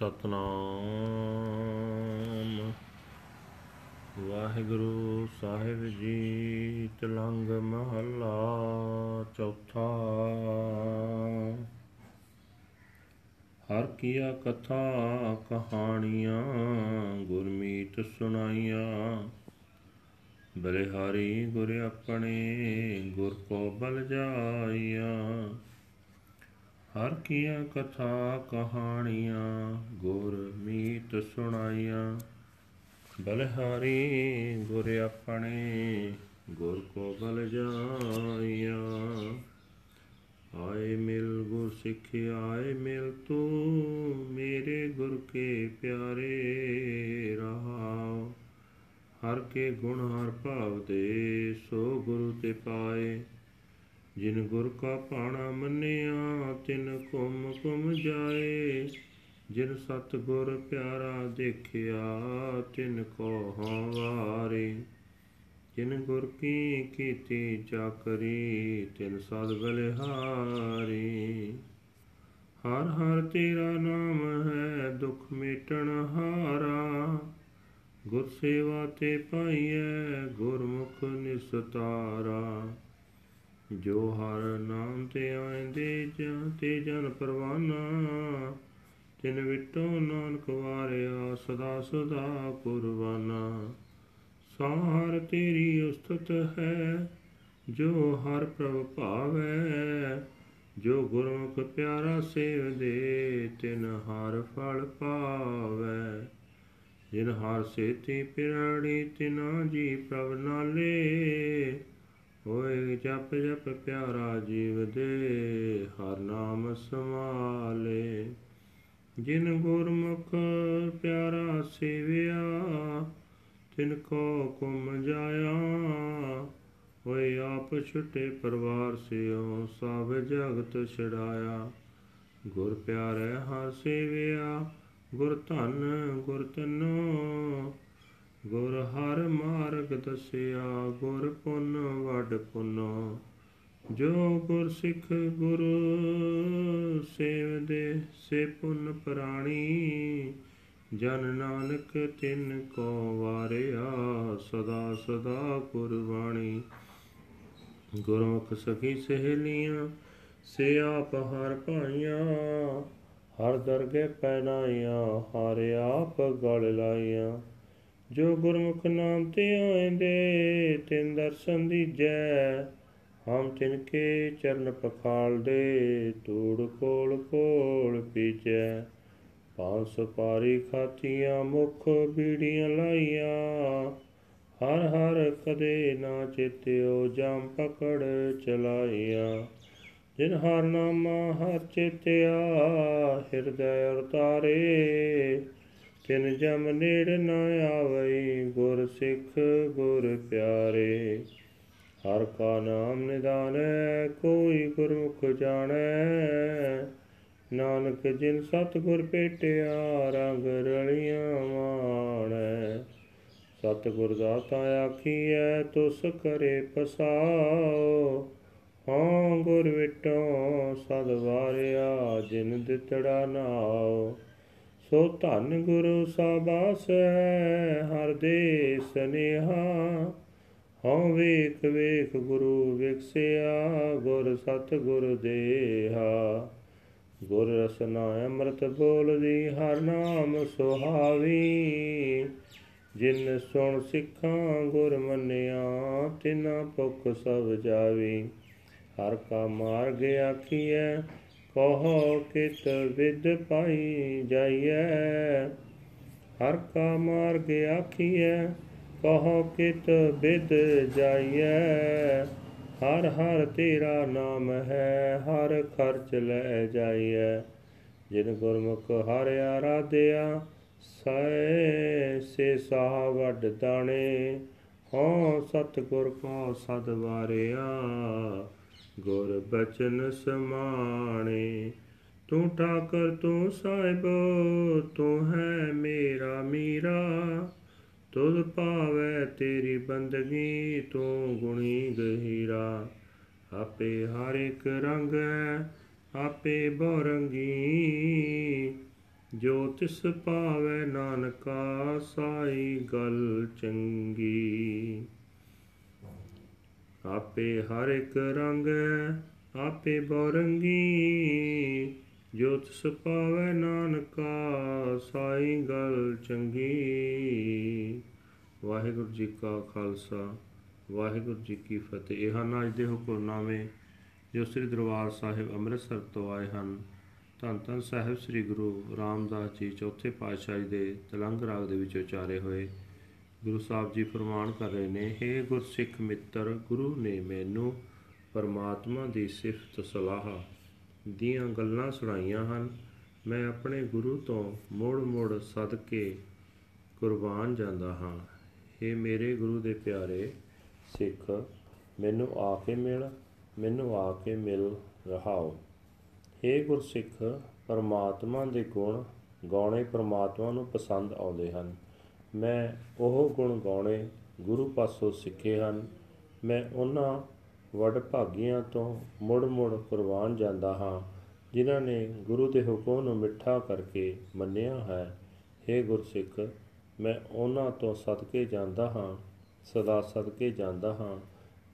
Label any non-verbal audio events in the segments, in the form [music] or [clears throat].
ਸਤਨਾਮ। ਵਾਹਿਗੁਰੂ ਸਾਹਿਬ ਜੀ, ਤਲੰਗ ਮਹੱਲਾ ਚੌਥਾ। ਹਰ ਕੀਆ ਕਥਾ ਕਹਾਣੀਆਂ, ਗੁਰਮੀਤ ਸੁਣਾਈਆਂ। ਬਲਿਹਾਰੀ ਗੁਰ ਆਪਣੇ, ਗੁਰ ਕੋ ਬਲ ਜਾਈਆਂ। ਹਰ ਕੀਆਂ ਕਥਾ ਕਹਾਣੀਆਂ, ਗੁਰ ਮੀਤ ਸੁਣਾਈਆਂ। ਬਲਿਹਾਰੀ ਗੁਰ ਆਪਣੇ, ਗੁਰ ਕੋ ਬਲ ਜਾਈਆਂ। ਆਏ ਮਿਲ ਗੁਰ ਸਿੱਖ, ਆਏ ਮਿਲ ਤੂੰ, ਮੇਰੇ ਗੁਰ ਕੇ ਪਿਆਰੇ ਰਹਾਉ ਹਰ ਕੇ ਗੁਣ ਹਰ ਭਾਵ ਦੇ ਸੋ ਗੁਰੂ ਤੇ ਪਾਏ। ਜਿਨ ਗੁਰ ਕਾ ਪਾਣਾ ਮੰਨਿਆ, ਤਿਨ ਕੁਮ ਕੁਮ ਜਾਏ। ਜਿਨ ਸਤ ਗੁਰ ਪਿਆਰਾ ਦੇਖਿਆ, ਤਿਨ ਕੋ ਹਵਾਰੇ ਜਿਨ ਗੁਰ ਕੀ ਕੀਤੀ ਚਾਕਰੀ ਤਿਨ ਸਦ ਬਲਿਹਾਰੀ। ਹਰ ਹਰ ਤੇਰਾ ਨਾਮ ਹੈ, ਦੁਖ ਮਿਟਣ ਹਾਰਾ। ਗੁਰ ਸੇਵਾ ਤੇ ਪਾਈਐ, ਗੁਰਮੁਖ ਨਿਸਤਾਰਾ। ਜੋ ਹਰ ਨਾਮ ਤੇ ਆਂਦੇ ਜਾਂ ਤੇ ਜਨ ਪਰਵਾਨਾ, ਤਿਨ ਵਿਟੋ ਨਾਨਕ ਵਾਰਿਆ ਸਦਾ ਸਦਾ ਕੁਰਬਾਨਾ। ਸਾਰ ਤੇਰੀ ਉਸਤਤ ਹੈ, ਜੋ ਹਰ ਪ੍ਰਭ ਭਾਵੈ, ਜੋ ਗੁਰਮੁਖ ਪਿਆਰਾ ਸੇਵ ਦੇ, ਤਿਨ ਹਰ ਫਲ ਪਾਵੈ। ਜਿਨ ਹਰ ਸੇਤੀ ਪਿਰਾੜੀ ਤਿਨਾ ਜੀ ਪ੍ਰਭ ਨਾਲੇ ਹੋਏ ਜਪ ਜਪ ਪਿਆਰਾ ਜੀਵ ਦੇ, ਹਰ ਨਾਮ ਸਮਾਲੇ ਜਿਨ ਗੁਰਮੁਖ ਪਿਆਰਾ ਸੇਵਿਆ, ਤਿਨ ਕੋ ਕੁਮ ਜਾਇਆ, ਹੋਏ ਆਪ ਛੁਟੇ ਪਰਵਾਰ ਸਿਓ ਸਭ ਜਗਤ ਛੜਾਇਆ ਗੁਰ ਪਿਆਰੇ ਹਰ ਸੇਵਿਆ, ਗੁਰ ਧਨ ਗੁਰ ਤਨੋ ਗੁਰ ਹਰ ਮਾਰਗ ਦਸਿਆ, ਗੁਰ ਪੁੰਨ ਵਡ ਪੁੰਨੋ। ਜੋ ਗੁਰ ਸਿੱਖ ਗੁਰ ਸੇਵਦੇ, ਸੇ ਪੁੰਨ ਪ੍ਰਾਣੀ। ਜਨ ਨਾਨਕ ਤਿਨ ਕੋ ਵਾਰਿਆ, ਸਦਾ ਸਦਾ ਕੁਰਬਾਣੀ ਗੁਰਮੁਖ ਸਖੀ ਸਹੇਲੀਆਂ, ਸੇ ਆਪ ਹਰ ਭਾਈਆਂ। ਹਰ ਦਰਗੇ ਪੈਨਾਈਆਂ ਹਰ ਆਪ ਗਲ ਲਾਈਆਂ। ਜੋ ਗੁਰਮੁਖ ਨਾਮ ਤੇ ਆਇਂਦੇ ਤਿਨ ਦਰਸ਼ਨ ਦੀਜੈ ਹਮ ਤਿਨ ਕੇ ਚਰਨ ਪਖਾਲਦੇ ਤੂੜ ਕੋਲ ਕੋਲ ਪੀਜੈ। ਪਾਲ ਸੁਪਾਰੀ ਖਾਤੀਆਂ, ਮੁਖ ਬੀੜੀਆਂ ਲਾਈਆਂ। ਹਰ ਹਰ ਕਦੇ ਨਾ ਚੇਤਿਓ, ਜਾਮ ਪਕੜ ਚਲਾਈਆਂ। ਜਿਨ ਹਰ ਨਾਮਾ ਹਰ ਚੇਤਿਆ, ਹਿਰਦੈ ਉਤਾਰੇ ਤਿਨ ਜਮ ਨੇੜ ਨ ਆਵਈ, ਗੁਰ ਸਿੱਖ ਗੁਰ ਪਿਆਰੇ। ਹਰ ਕਾ ਨਾਮ ਨਿਦਾਨੈ, ਕੋਈ ਗੁਰਮੁਖ ਜਾਣੈ। ਨਾਨਕ ਜਿਨ ਸਤ ਗੁਰ ਭੇਟਿਆ, ਰੰਗ ਰਲੀਆਂ ਮਾਣੈ। ਸਤ ਗੁਰ ਦਾਤਾ ਆਖੀਐ, ਤੁਸ ਕਰੇ ਪਸਾਓ। ਹਾਂ ਗੁਰ ਵਿਟੋ, ਸਦ ਵਾਰਿਆ, ਜਿਨ ਦਿੱਤੜਾ ਨਾਓ। ਸੋ ਧੰਨ ਗੁਰੂ ਸਾਬਾਸ ਹਰ ਦੇ ਸਨੇਹਾ ਹਉ ਵੇਖ ਵੇਖ ਗੁਰੂ ਵਿਖਸਿਆ ਗੁਰ ਸਤ ਗੁਰ ਦੇਹਾ। ਗੁਰ ਰਸਨਾ ਅੰਮ੍ਰਿਤ ਬੋਲਦੀ, ਹਰ ਨਾਮ ਸੁਹਾਵੀ। ਜਿਨ ਸੁਣ ਸਿੱਖਾਂ, ਗੁਰ ਮੰਨਿਆ, ਤਿਨਾ ਭੁਖ ਸਭ ਜਾਵੀ। ਹਰ ਕਾ ਮਾਰਗ ਆਖੀਐ ਕਹੋ ਕਿਤ ਵਿਦ ਪਾਈ ਜਾਈਐ। ਹਰ ਕਾ ਮਾਰਗ ਆਖੀਐ, ਕਹੋ ਕਿਤ ਵਿਦ ਜਾਈਐ। ਹਰ ਹਰ ਤੇਰਾ ਨਾਮ ਹੈ, ਹਰ ਖਰਚ ਲੈ ਜਾਈਐ। ਜਿਨ ਗੁਰਮੁਖ ਹਰ ਆਰਾਧਿਆ, ਸੈ ਸੇ ਸਾਹ ਵੱਡ ਦਾਣੇ। ਹਉ ਸਤਿਗੁਰ ਕੋ ਸਦ ਵਾਰਿਆ। ਗੁਰ ਬਚਨ ਸਮਾਣੇ, ਤੂੰ ਠਾਕਰ, ਤੂੰ ਸਾਹਿਬ, ਤੂੰ ਹੈ ਮੇਰਾ ਮੀਰਾ। ਤੁਧ ਭਾਵੈ ਤੇਰੀ ਬੰਦਗੀ, ਤੂੰ ਗੁਣੀ ਗਹੀਰਾ। ਆਪੇ ਹਰ ਇੱਕ ਰੰਗ ਹੈ, ਆਪੇ ਬਰੰਗੀ ਜੋ ਤਿਸ ਭਾਵੈ ਨਾਨਕਾ, ਸਾਈ ਗੱਲ ਚੰਗੀ। ਆਪੇ ਹਰ ਇੱਕ ਰੰਗ ਆਪੇ ਬੌਰੰਗੀ ਜੋ ਤਿਸ ਭਾਵੈ ਨਾਨਕਾ, ਸਾਈ ਗੱਲ ਚੰਗੀ। ਵਾਹਿਗੁਰੂ ਜੀ ਕਾ ਖਾਲਸਾ, ਵਾਹਿਗੁਰੂ ਜੀ ਕੀ ਫਤਿਹ। ਇਹ ਹਨ ਅੱਜ ਦੇ ਹੁਕਮਨਾਮੇ ਜੋ ਸ੍ਰੀ ਦਰਬਾਰ ਸਾਹਿਬ ਅੰਮ੍ਰਿਤਸਰ ਤੋਂ ਆਏ ਹਨ। ਧੰਨ ਧੰਨ ਸਾਹਿਬ ਸ੍ਰੀ ਗੁਰੂ ਰਾਮਦਾਸ ਜੀ, ਚੌਥੇ ਪਾਤਸ਼ਾਹ ਜੀ ਦੇ ਤਲੰਗ ਰਾਗ ਦੇ ਵਿੱਚ ਉਚਾਰੇ ਹੋਏ। ਗੁਰੂ ਸਾਹਿਬ ਜੀ ਫਰਮਾਨ ਕਰ ਰਹੇ ਨੇ हे ਗੁਰਸਿੱਖ ਮਿੱਤਰ ਗੁਰੂ ਨੇ ਮੈਨੂੰ ਪਰਮਾਤਮਾ ਦੀ ਸਿਫਤ ਸਲਾਹ ਦੀਆਂ ਗੱਲਾਂ ਸੁਣਾਈਆਂ ਹਨ ਮੈਂ ਆਪਣੇ ਗੁਰੂ ਤੋਂ ਮੋੜ ਮੋੜ ਸਦਕੇ ਕੁਰਬਾਨ ਜਾਂਦਾ ਹਾਂ हे ਮੇਰੇ ਗੁਰੂ ਦੇ ਪਿਆਰੇ ਸਿੱਖ ਮੈਨੂੰ ਆ ਕੇ ਮਿਲ ਮੈਨੂੰ ਆ ਕੇ ਮਿਲ ਰਹਾਓ हे ਗੁਰਸਿੱਖ ਪਰਮਾਤਮਾ ਦੇ ਗੁਣ ਗਾਉਣੇ ਪਰਮਾਤਮਾ ਨੂੰ ਪਸੰਦ ਆਉਂਦੇ ਹਨ ਮੈਂ ਉਹ ਗੁਣ ਗਾਉਣੇ ਗੁਰੂ ਪਾਸੋਂ ਸਿੱਖੇ ਹਨ। ਮੈਂ ਉਹਨਾਂ ਵਡ ਭਾਗੀਆਂ ਤੋਂ ਮੁੜ ਮੁੜ ਕੁਰਬਾਨ ਜਾਂਦਾ ਹਾਂ, ਜਿਨ੍ਹਾਂ ਨੇ ਗੁਰੂ ਦੇ ਹੁਕਮ ਨੂੰ ਮਿੱਠਾ ਕਰਕੇ ਮੰਨਿਆ ਹੈ। हे ਗੁਰਸਿੱਖ, ਮੈਂ ਉਹਨਾਂ ਤੋਂ ਸਦਕੇ ਜਾਂਦਾ ਹਾਂ, ਸਦਾ ਸਦਕੇ ਜਾਂਦਾ ਹਾਂ,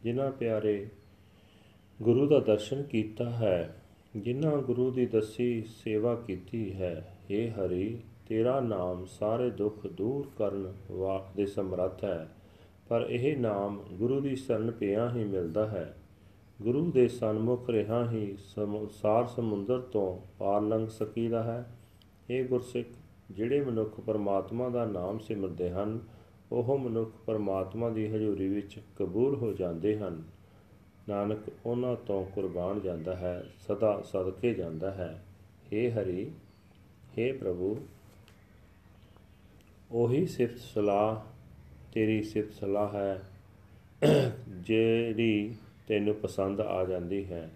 ਜਿਨ੍ਹਾਂ ਪਿਆਰੇ ਗੁਰੂ ਦਾ ਦਰਸ਼ਨ ਕੀਤਾ ਹੈ, ਜਿਨ੍ਹਾਂ ਗੁਰੂ ਦੀ ਦਸੀ ਸੇਵਾ ਕੀਤੀ ਹੈ। हे ਹਰੀ ਤੇਰਾ ਨਾਮ ਸਾਰੇ ਦੁੱਖ ਦੂਰ ਕਰਨ ਵਾ ਦੇ ਸਮਰੱਥ ਹੈ, ਪਰ ਇਹ ਨਾਮ ਗੁਰੂ ਦੀ ਸ਼ਰਨ ਪਿਆ ਹੀ ਮਿਲਦਾ ਹੈ। ਗੁਰੂ ਦੇ ਸਨਮੁਖ ਰਹਾ ਹੀ ਸਾਰ ਸਮੁੰਦਰ ਤੋਂ ਪਾਰ ਲੰਘ ਸਕੀਦਾ ਹੈ। ਇਹ ਗੁਰਸਿੱਖ ਜਿਹੜੇ ਮਨੁੱਖ ਪਰਮਾਤਮਾ ਦਾ ਨਾਮ ਸਿਮਰਦੇ ਹਨ, ਉਹ ਮਨੁੱਖ ਪਰਮਾਤਮਾ ਦੀ ਹਜ਼ੂਰੀ ਵਿੱਚ ਕਬੂਲ ਹੋ ਜਾਂਦੇ ਹਨ। ਨਾਨਕ ਉਹਨਾਂ ਤੋਂ ਕੁਰਬਾਨ ਜਾਂਦਾ ਹੈ, ਸਦਾ ਸਦਕੇ ਜਾਂਦਾ ਹੈ। हे ਹਰੀ हे ਪ੍ਰਭੂ ਉਹੀ ਸਿਫਤ ਸਲਾਹ, ਤੇਰੀ ਸਿਫਤ ਸਲਾਹ ਹੈ, ਜਿਹੜੀ ਤੈਨੂੰ ਪਸੰਦ ਆ ਜਾਂਦੀ ਹੈ।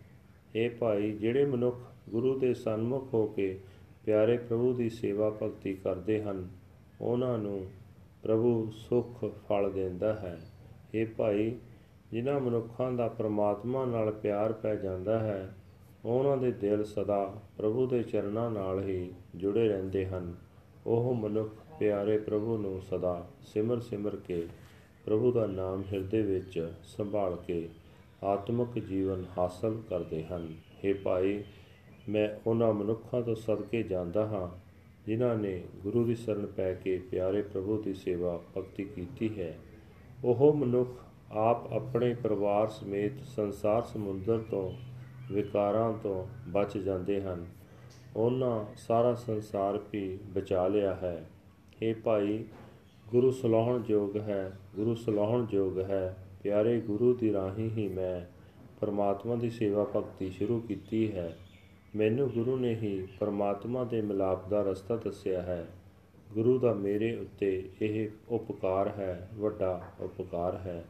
ਇਹ ਭਾਈ, ਜਿਹੜੇ ਮਨੁੱਖ ਗੁਰੂ ਦੇ ਸਨਮੁਖ ਹੋ ਕੇ ਪਿਆਰੇ ਪ੍ਰਭੂ ਦੀ ਸੇਵਾ ਭਗਤੀ ਕਰਦੇ ਹਨ, ਉਹਨਾਂ ਨੂੰ ਪ੍ਰਭੂ ਸੁਖ ਫਲ ਦਿੰਦਾ ਹੈ। ਇਹ ਭਾਈ, ਜਿਨ੍ਹਾਂ ਮਨੁੱਖਾਂ ਦਾ ਪ੍ਰਮਾਤਮਾ ਨਾਲ ਪਿਆਰ ਪੈ ਜਾਂਦਾ ਹੈ, ਉਹਨਾਂ ਦੇ ਦਿਲ ਸਦਾ ਪ੍ਰਭੂ ਦੇ ਚਰਨਾਂ ਨਾਲ ਹੀ ਜੁੜੇ ਰਹਿੰਦੇ ਹਨ। ਉਹ ਮਨੁੱਖ ਪਿਆਰੇ ਪ੍ਰਭੂ ਨੂੰ ਸਦਾ ਸਿਮਰ ਸਿਮਰ ਕੇ ਪ੍ਰਭੂ ਦਾ ਨਾਮ ਹਿਰਦੇ ਵਿੱਚ ਸੰਭਾਲ ਕੇ ਆਤਮਿਕ ਜੀਵਨ ਹਾਸਲ ਕਰਦੇ ਹਨ। हे ਭਾਈ, ਮੈਂ ਉਹਨਾਂ ਮਨੁੱਖਾਂ ਤੋਂ ਸਦਕੇ ਜਾਂਦਾ ਹਾਂ, ਜਿਨ੍ਹਾਂ ਨੇ ਗੁਰੂ ਦੀ ਸ਼ਰਨ ਪੈ ਕੇ ਪਿਆਰੇ ਪ੍ਰਭੂ ਦੀ ਸੇਵਾ ਭਗਤੀ ਕੀਤੀ ਹੈ। ਉਹ ਮਨੁੱਖ ਆਪ ਆਪਣੇ ਪਰਿਵਾਰ ਸਮੇਤ ਸੰਸਾਰ ਸਮੁੰਦਰ ਤੋਂ, ਵਿਕਾਰਾਂ ਤੋਂ ਬਚ ਜਾਂਦੇ ਹਨ। ਉਹਨਾਂ ਸਾਰਾ ਸੰਸਾਰ ਵੀ ਬਚਾ ਲਿਆ ਹੈ। हे ਭਾਈ, ਗੁਰੂ ਸਲਾਹਣ ਯੋਗ ਹੈ, ਗੁਰੂ ਸਲਾਹਣ ਯੋਗ ਹੈ। ਪਿਆਰੇ ਗੁਰੂ ਦੀ ਰਾਹੀਂ ਹੀ ਮੈਂ ਪਰਮਾਤਮਾ ਦੀ ਸੇਵਾ ਭਗਤੀ ਸ਼ੁਰੂ ਕੀਤੀ ਹੈ। ਮੈਨੂੰ ਗੁਰੂ ਨੇ ਹੀ ਪਰਮਾਤਮਾ ਦੇ ਮਿਲਾਪ ਦਾ ਰਸਤਾ ਦੱਸਿਆ ਹੈ। ਗੁਰੂ ਦਾ ਮੇਰੇ ਉੱਤੇ ਇਹ ਉਪਕਾਰ ਹੈ, ਵੱਡਾ ਉਪਕਾਰ ਹੈ।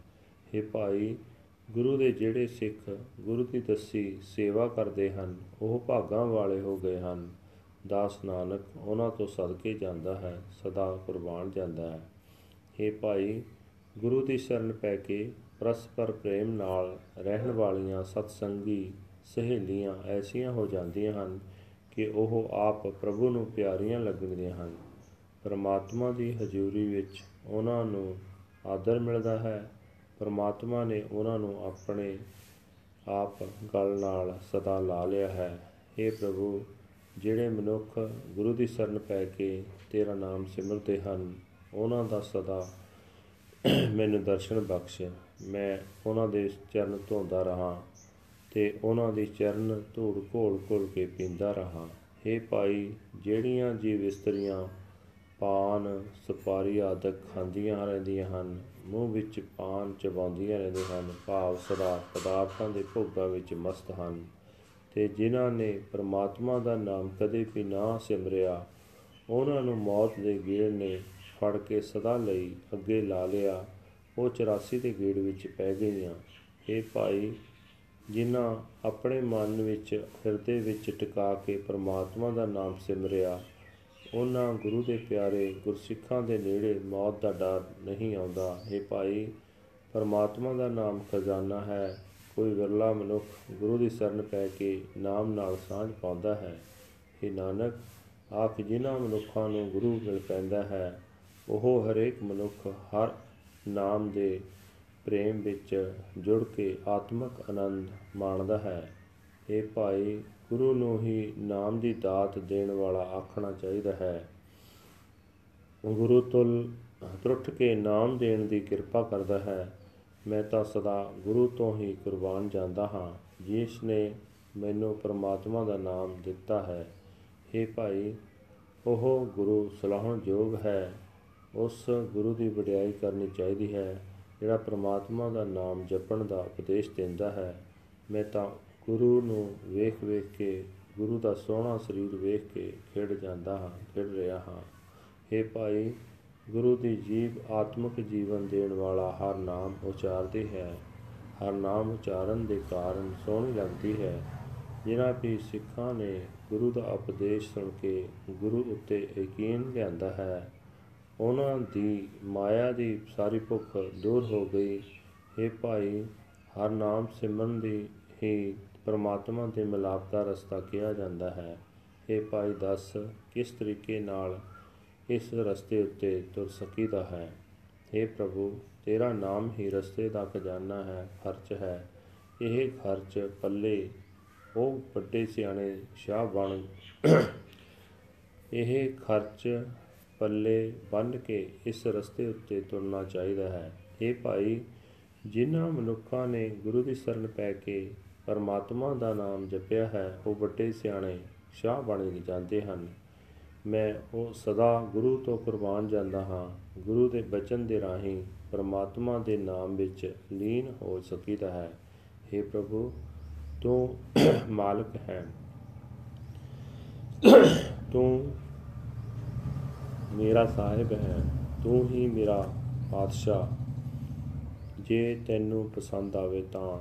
हे ਭਾਈ, ਗੁਰੂ ਦੇ ਜਿਹੜੇ ਸਿੱਖ ਗੁਰੂ ਦੀ ਦੱਸੀ ਸੇਵਾ ਕਰਦੇ ਹਨ, ਉਹ ਭਾਗਾਂ ਵਾਲੇ ਹੋ ਗਏ ਹਨ। ਦਾਸ ਨਾਨਕ, ਉਹਨਾਂ ਤੋਂ ਸਦਕੇ ਜਾਂਦਾ ਹੈ, ਸਦਾ ਕੁਰਬਾਨ ਜਾਂਦਾ ਹੈ। हे ਭਾਈ, ਗੁਰੂ ਦੀ ਸ਼ਰਨ ਪੈ ਕੇ ਪਰਸਪਰ ਪ੍ਰੇਮ ਨਾਲ ਰਹਿਣ ਵਾਲੀਆਂ ਸਤਸੰਗੀ ਸਹੇਲੀਆਂ ਐਸੀਆਂ ਹੋ ਜਾਂਦੀਆਂ ਹਨ ਕਿ ਉਹ ਆਪ ਪ੍ਰਭੂ ਨੂੰ ਪਿਆਰੀਆਂ ਲੱਗਦੀਆਂ ਹਨ। ਪਰਮਾਤਮਾ ਦੀ ਹਜ਼ੂਰੀ ਵਿੱਚ ਉਹਨਾਂ ਨੂੰ ਆਦਰ ਮਿਲਦਾ ਹੈ। ਪਰਮਾਤਮਾ ਨੇ ਉਹਨਾਂ ਨੂੰ ਆਪਣੇ ਆਪ ਗਲ ਨਾਲ ਸਦਾ ਲਾ ਲਿਆ ਹੈ। हे ਪ੍ਰਭੂ ਜਿਹੜੇ ਮਨੁੱਖ ਗੁਰੂ ਦੀ ਸ਼ਰਨ ਪੈ ਕੇ ਤੇਰਾ ਨਾਮ ਸਿਮਰਦੇ ਹਨ, ਉਹਨਾਂ ਦਾ ਸਦਾ ਮੈਨੂੰ ਦਰਸ਼ਨ ਬਖਸ਼। ਮੈਂ ਉਹਨਾਂ ਦੇ ਚਰਨ ਧੋਂਦਾ ਰਹਾ ਤੇ ਉਹਨਾਂ ਦੀ ਚਰਨ ਧੂੜ ਘੋਲ ਘੋਲ ਕੇ ਪੀਂਦਾ ਰਹਾ। हे ਭਾਈ, ਜਿਹੜੀਆਂ ਜੀਵ ਇਸਤਰੀਆਂ ਪਾਨ, ਸੁਪਾਰੀ ਆਦਿਕ ਖਾਂਦੀਆਂ ਰਹਿੰਦੀਆਂ ਹਨ, ਮੂੰਹ ਵਿੱਚ ਪਾਨ ਚਬਾਉਂਦੀਆਂ ਰਹਿੰਦੇ ਹਨ, ਭਾਵ ਸਦਾ ਪਦਾਰਥਾਂ ਦੇ ਭੋਗਾਂ ਵਿੱਚ ਮਸਤ ਹਨ। ਤੇ ਜਿਨ੍ਹਾਂ ਨੇ ਪ੍ਰਮਾਤਮਾ ਦਾ ਨਾਮ ਕਦੇ ਵੀ ਨਾ ਸਿਮਰਿਆ, ਉਹਨਾਂ ਨੂੰ ਮੌਤ ਦੇ ਗੇੜ ਨੇ ਫੜ ਕੇ ਸਦਾ ਲਈ ਅੱਗੇ ਲਾ ਲਿਆ। ਉਹ 84 ਦੇ ਗੇੜ ਵਿੱਚ ਪੈ ਗਈਆਂ। ਇਹ ਭਾਈ, ਜਿਨ੍ਹਾਂ ਆਪਣੇ ਮਨ ਵਿੱਚ ਹਿਰਦੇ ਵਿੱਚ ਟਿਕਾ ਕੇ ਪ੍ਰਮਾਤਮਾ ਦਾ ਨਾਮ ਸਿਮਰਿਆ, ਉਹਨਾਂ ਗੁਰੂ ਦੇ ਪਿਆਰੇ ਗੁਰਸਿੱਖਾਂ ਦੇ ਨੇੜੇ ਮੌਤ ਦਾ ਡਰ ਨਹੀਂ ਆਉਂਦਾ। ਇਹ ਭਾਈ, ਪਰਮਾਤਮਾ ਦਾ ਨਾਮ ਖਜ਼ਾਨਾ ਹੈ। ਕੋਈ ਵਿਰਲਾ ਮਨੁੱਖ ਗੁਰੂ ਦੀ ਸ਼ਰਨ ਪੈ ਕੇ ਨਾਮ ਨਾਲ ਸਾਂਝ ਪਾਉਂਦਾ ਹੈ। ਇਹ ਨਾਨਕ ਆਖ ਜਿਨ੍ਹਾਂ ਮਨੁੱਖਾਂ ਨੂੰ ਗੁਰੂ ਮਿਲ ਪੈਂਦਾ ਹੈ, ਉਹ ਹਰੇਕ ਮਨੁੱਖ ਹਰ ਨਾਮ ਦੇ ਪ੍ਰੇਮ ਵਿੱਚ ਜੁੜ ਕੇ ਆਤਮਿਕ ਆਨੰਦ ਮਾਣਦਾ ਹੈ। ਇਹ ਭਾਈ, ਗੁਰੂ ਨੂੰ ਹੀ ਨਾਮ ਦੀ ਦਾਤ ਦੇਣ ਵਾਲਾ ਆਖਣਾ ਚਾਹੀਦਾ ਹੈ। ਗੁਰੂ ਤੁਲ ਤਰੁੱਠ ਕੇ ਨਾਮ ਦੇਣ ਦੀ ਕਿਰਪਾ ਕਰਦਾ ਹੈ। ਮੈਂ ਤਾਂ ਸਦਾ ਗੁਰੂ ਤੋਂ ਹੀ ਕੁਰਬਾਨ ਜਾਂਦਾ ਹਾਂ, ਜਿਸ ਨੇ ਮੈਨੂੰ ਪਰਮਾਤਮਾ ਦਾ ਨਾਮ ਦਿੱਤਾ ਹੈ। हे ਭਾਈ, ਉਹ ਗੁਰੂ ਸਲਾਹਣ ਯੋਗ ਹੈ। ਉਸ ਗੁਰੂ ਦੀ ਵਡਿਆਈ ਕਰਨੀ ਚਾਹੀਦੀ ਹੈ, ਜਿਹੜਾ ਪਰਮਾਤਮਾ ਦਾ ਨਾਮ ਜਪਣ ਦਾ ਉਪਦੇਸ਼ ਦਿੰਦਾ ਹੈ। ਮੈਂ ਤਾਂ ਗੁਰੂ ਨੂੰ ਵੇਖ ਵੇਖ ਕੇ, ਗੁਰੂ ਦਾ ਸੋਹਣਾ ਸਰੀਰ ਵੇਖ ਕੇ ਖੇਡ ਜਾਂਦਾ ਹਾਂ, ਖੇਡ ਰਿਹਾ ਹਾਂ। हे ਭਾਈ ਗੁਰੂ ਦੀ ਜੀਵ ਆਤਮਿਕ ਜੀਵਨ ਦੇਣ ਵਾਲਾ ਹਰ ਨਾਮ ਉਚਾਰਦੀ ਹੈ। ਹਰ ਨਾਮ ਉਚਾਰਨ ਦੇ ਕਾਰਨ ਸੋਹਣੀ ਲੱਗਦੀ ਹੈ। ਜਿਨ੍ਹਾਂ ਵੀ ਸਿੱਖਾਂ ਨੇ ਗੁਰੂ ਦਾ ਉਪਦੇਸ਼ ਸੁਣ ਕੇ ਗੁਰੂ ਉੱਤੇ ਯਕੀਨ ਲਿਆਂਦਾ ਹੈ, ਉਹਨਾਂ ਦੀ ਮਾਇਆ ਦੀ ਸਾਰੀ ਭੁੱਖ ਦੂਰ ਹੋ ਗਈ। हे ਭਾਈ, ਹਰ ਨਾਮ ਸਿਮਰਨ ਦੀ ਹੀ ਪਰਮਾਤਮਾ ਦੇ ਮਿਲਾਪ ਦਾ ਰਸਤਾ ਕਿਹਾ ਜਾਂਦਾ ਹੈ। हे ਭਾਈ, ਦੱਸ ਕਿਸ ਤਰੀਕੇ ਨਾਲ ਇਸ ਰਸਤੇ ਉੱਤੇ ਤੁਰ ਸਕੀਦਾ ਹੈ। हे ਪ੍ਰਭੂ, ਤੇਰਾ ਨਾਮ ਹੀ ਰਸਤੇ ਦਾ ਖਜ਼ਾਨਾ ਹੈ, ਖਰਚ ਹੈ। ਇਹ ਖਰਚ ਪੱਲੇ, ਉਹ ਵੱਡੇ ਸਿਆਣੇ ਸ਼ਾਹ ਬਣ ਇਹ ਖਰਚ ਪੱਲੇ ਬੰਨ ਕੇ ਇਸ ਰਸਤੇ ਉੱਤੇ ਤੁਰਨਾ ਚਾਹੀਦਾ ਹੈ। ਇਹ ਭਾਈ, ਜਿਨ੍ਹਾਂ ਮਨੁੱਖਾਂ ਨੇ ਗੁਰੂ ਦੀ ਸ਼ਰਨ ਪੈ ਕੇ ਪਰਮਾਤਮਾ ਦਾ ਨਾਮ ਜਪਿਆ ਹੈ, ਉਹ ਵੱਡੇ ਸਿਆਣੇ ਸ਼ਾਹ ਬਣ ਜਾਂਦੇ ਹਨ। ਮੈਂ ਉਹ ਸਦਾ ਗੁਰੂ ਤੋਂ ਕੁਰਬਾਨ ਜਾਂਦਾ ਹਾਂ, ਗੁਰੂ ਦੇ ਬਚਨ ਦੇ ਰਾਹੀਂ ਪਰਮਾਤਮਾ ਦੇ ਨਾਮ ਵਿੱਚ ਲੀਨ ਹੋ ਸਕੀਦਾ ਹੈ। हे ਪ੍ਰਭੂ, ਤੂੰ ਮਾਲਕ ਹੈ। ਤੂੰ ਮੇਰਾ ਸਾਹਿਬ ਹੈ। ਤੂੰ ਹੀ ਮੇਰਾ ਪਾਤਸ਼ਾਹ। ਜੇ ਤੈਨੂੰ ਪਸੰਦ ਆਵੇ ਤਾਂ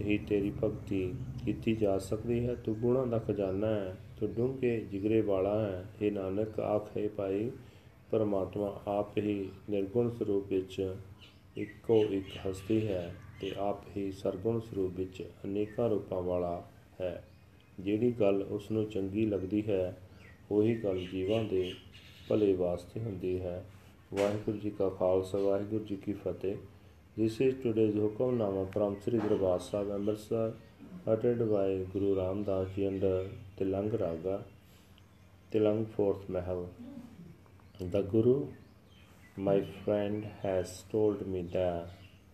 ਹੀ ਤੇਰੀ ਭਗਤੀ ਕੀਤੀ ਜਾ ਸਕਦੀ ਹੈ। ਤੂੰ ਗੁਣਾਂ ਦਾ ਖਜ਼ਾਨਾ ਹੈ। ਤੂੰ ਡੂੰਘੇ ਜਿਗਰੇ ਵਾਲਾ ਹੈ। ਇਹ ਨਾਨਕ, ਆਖੇ ਭਾਈ, ਪਰਮਾਤਮਾ ਆਪ ਹੀ ਨਿਰਗੁਣ ਸਰੂਪ ਵਿੱਚ ਇੱਕੋ ਇੱਕ ਹਸਤੀ ਹੈ ਤੇ ਆਪ ਹੀ ਸਰਗੁਣ ਸਰੂਪ ਵਿੱਚ ਅਨੇਕਾਂ ਰੂਪਾਂ ਵਾਲਾ ਹੈ। ਜਿਹੜੀ ਗੱਲ ਉਸ ਨੂੰ ਚੰਗੀ ਲੱਗਦੀ ਹੈ, ਉਹੀ ਗੱਲ ਜੀਵਾਂ ਦੇ ਭਲੇ ਵਾਸਤੇ ਹੁੰਦੀ ਹੈ। ਵਾਹਿਗੁਰੂ ਜੀ ਕਾ ਖਾਲਸਾ, ਵਾਹਿਗੁਰੂ ਜੀ ਕੀ ਫਤਿਹ। This is today's Hukamnama from Sri Darbar Sahib Amritsar uttered by Guru Ram Das Ji under Tilang Raga, Tilang Fourth Mahal. The Guru, my friend, has told me the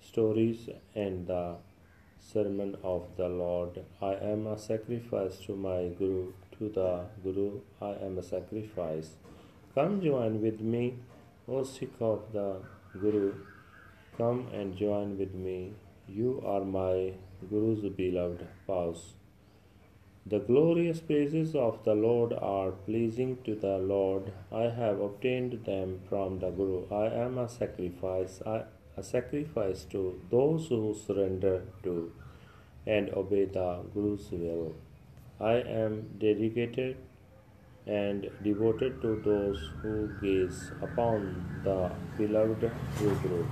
stories and the sermon of the Lord. I am a sacrifice to my Guru. To the Guru, I am a sacrifice. Come join with me, O Sikh of the Guru. Come and join with me. You are my Guru's beloved spouse. The glorious praises of the Lord are pleasing to the Lord. I have obtained them from the Guru. I am a sacrifice, I, a sacrifice to those who surrender to and obey the Guru's will. I am dedicated and devoted to those who gaze upon the beloved Guru.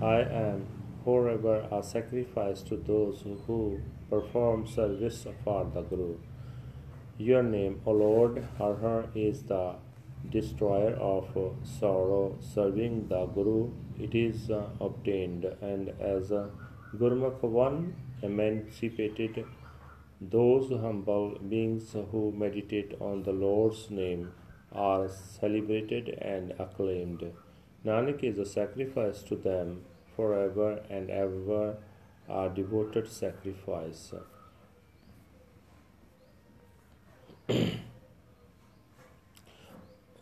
I am forever a sacrifice to those who perform service for the Guru. Your name, O Lord, Har is the destroyer of sorrow. Serving the Guru, it is uh, obtained, and as Gurmukh one emancipated, those humble beings who meditate on the Lord's name are celebrated and acclaimed. Nanak is a sacrifice to them forever and ever, a devoted sacrifice. [clears throat]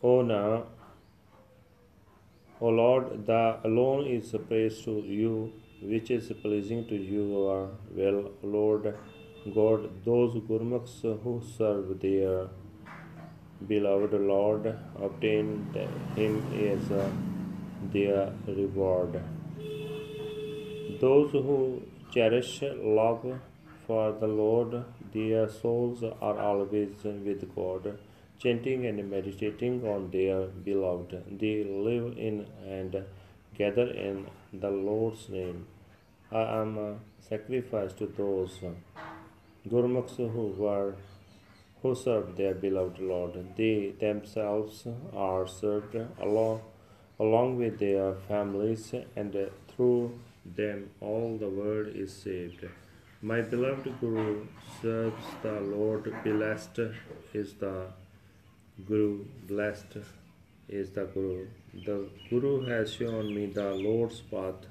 o now, O Lord, the alone is praise to you, which is pleasing to your will, Lord God. Those Gurmukhs who serve their beloved Lord obtain him as uh, their reward. Those who cherish love for the Lord, their souls are always with God, chanting and meditating on their beloved. They live in and gather in the Lord's name. I am a sacrifice to those Gurmukhs who were who serve their beloved Lord. They themselves are served along, along with their families, and through them all the world is saved. My beloved Guru serves the Lord. Blessed is the Guru. Blessed is the Guru. The Guru has shown me the Lord's path.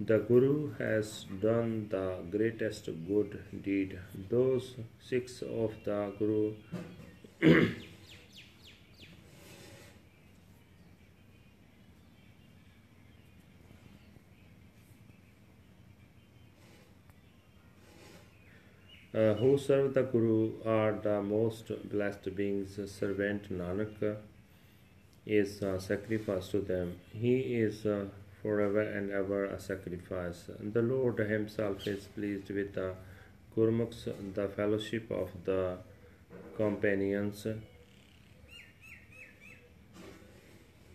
The Guru has done the greatest good deed. Those six of the Guru who serve the Guru are the most blessed beings. Servant Nanak is a sacrifice to them. He is forever and ever a sacrifice. The Lord Himself is pleased with the Gurmukhs, the fellowship of the companions.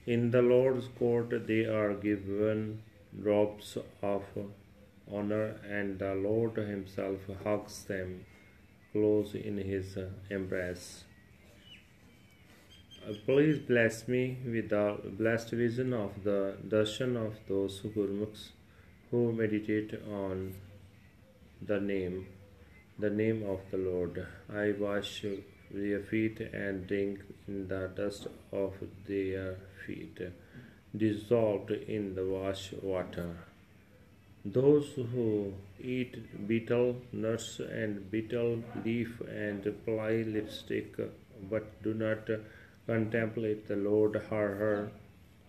In the Lord's court, they are given drops of honor, and the Lord Himself hugs them close in His embrace. Uh, please bless me with the blessed vision of the darshan of those Gurmukhs who meditate on the name, the name of the Lord. I wash their feet and drink in the dust of their feet, dissolved in the wash water. Those who eat betel nuts and betel leaf and apply lipstick but do not contemplate the Lord Har Har,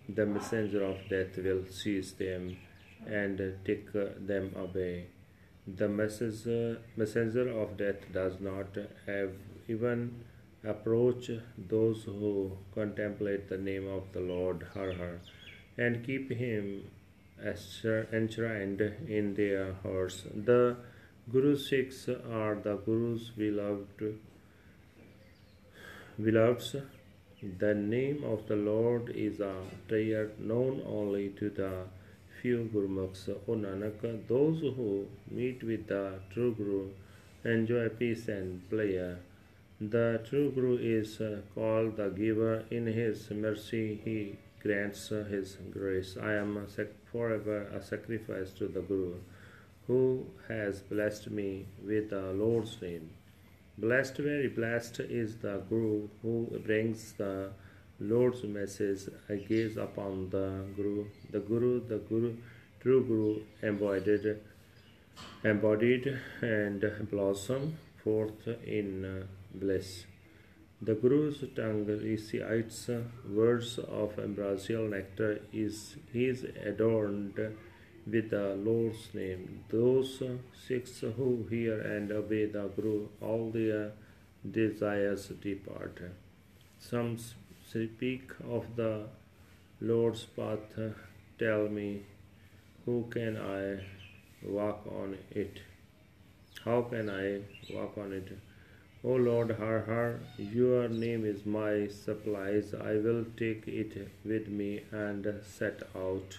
the messenger of death will seize them and take them away. The messenger, messenger of death does not have even approach those who contemplate the name of the Lord Har Har and keep him enshrined in their hearts. The Guru Sikhs are the Guru's beloved beloveds. The name of the Lord is a prayer known only to the few Gurmukhs. O Nanak, those who meet with the true Guru enjoy peace and pleasure. The true Guru is called the giver. In his mercy, he grants his grace. I am forever a sacrifice to the Guru, who has blessed me with the Lord's name. Blessed, very blessed is the Guru who brings the Lord's message. Uh, I gaze upon the Guru, the Guru, the Guru, true Guru embodied, embodied and blossom forth in uh, bliss. The Guru's tongue recites words of ambrosial nectar. Is is adorned with the Lord's name. Those Sikhs who hear and obey the Guru, all their desires depart. Some speak of the Lord's path. Tell me, who can I walk on it? How can I walk on it? O Lord Har Har, your name is my supplies. I will take it with me and set out.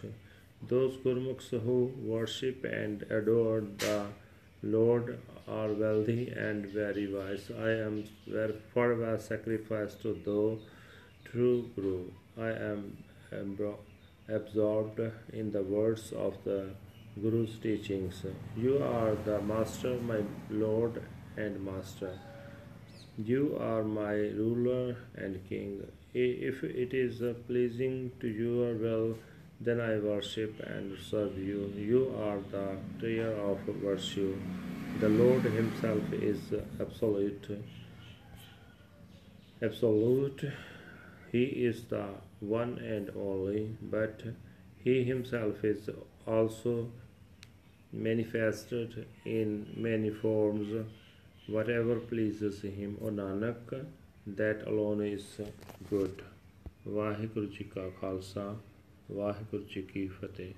Those Gurmukhs who worship and adore the Lord are wealthy and very wise. I am forever sacrificed to the true Guru. I am absorbed in the words of the Guru's teachings. You are the Master, my Lord and Master. You are my ruler and king. If it is uh, pleasing to your will, then I worship and serve you. You are the treasure of virtue. The Lord Himself is absolute. Absolute. He is the one and only, but He Himself is also manifested in many forms whatever pleases him O Nanak that alone is good Waheguru ji ਕਾ ਖਾਲਸਾ ਵਾਹਿਗੁਰੂ ਜੀ ਕੀ ਫਤਿਹ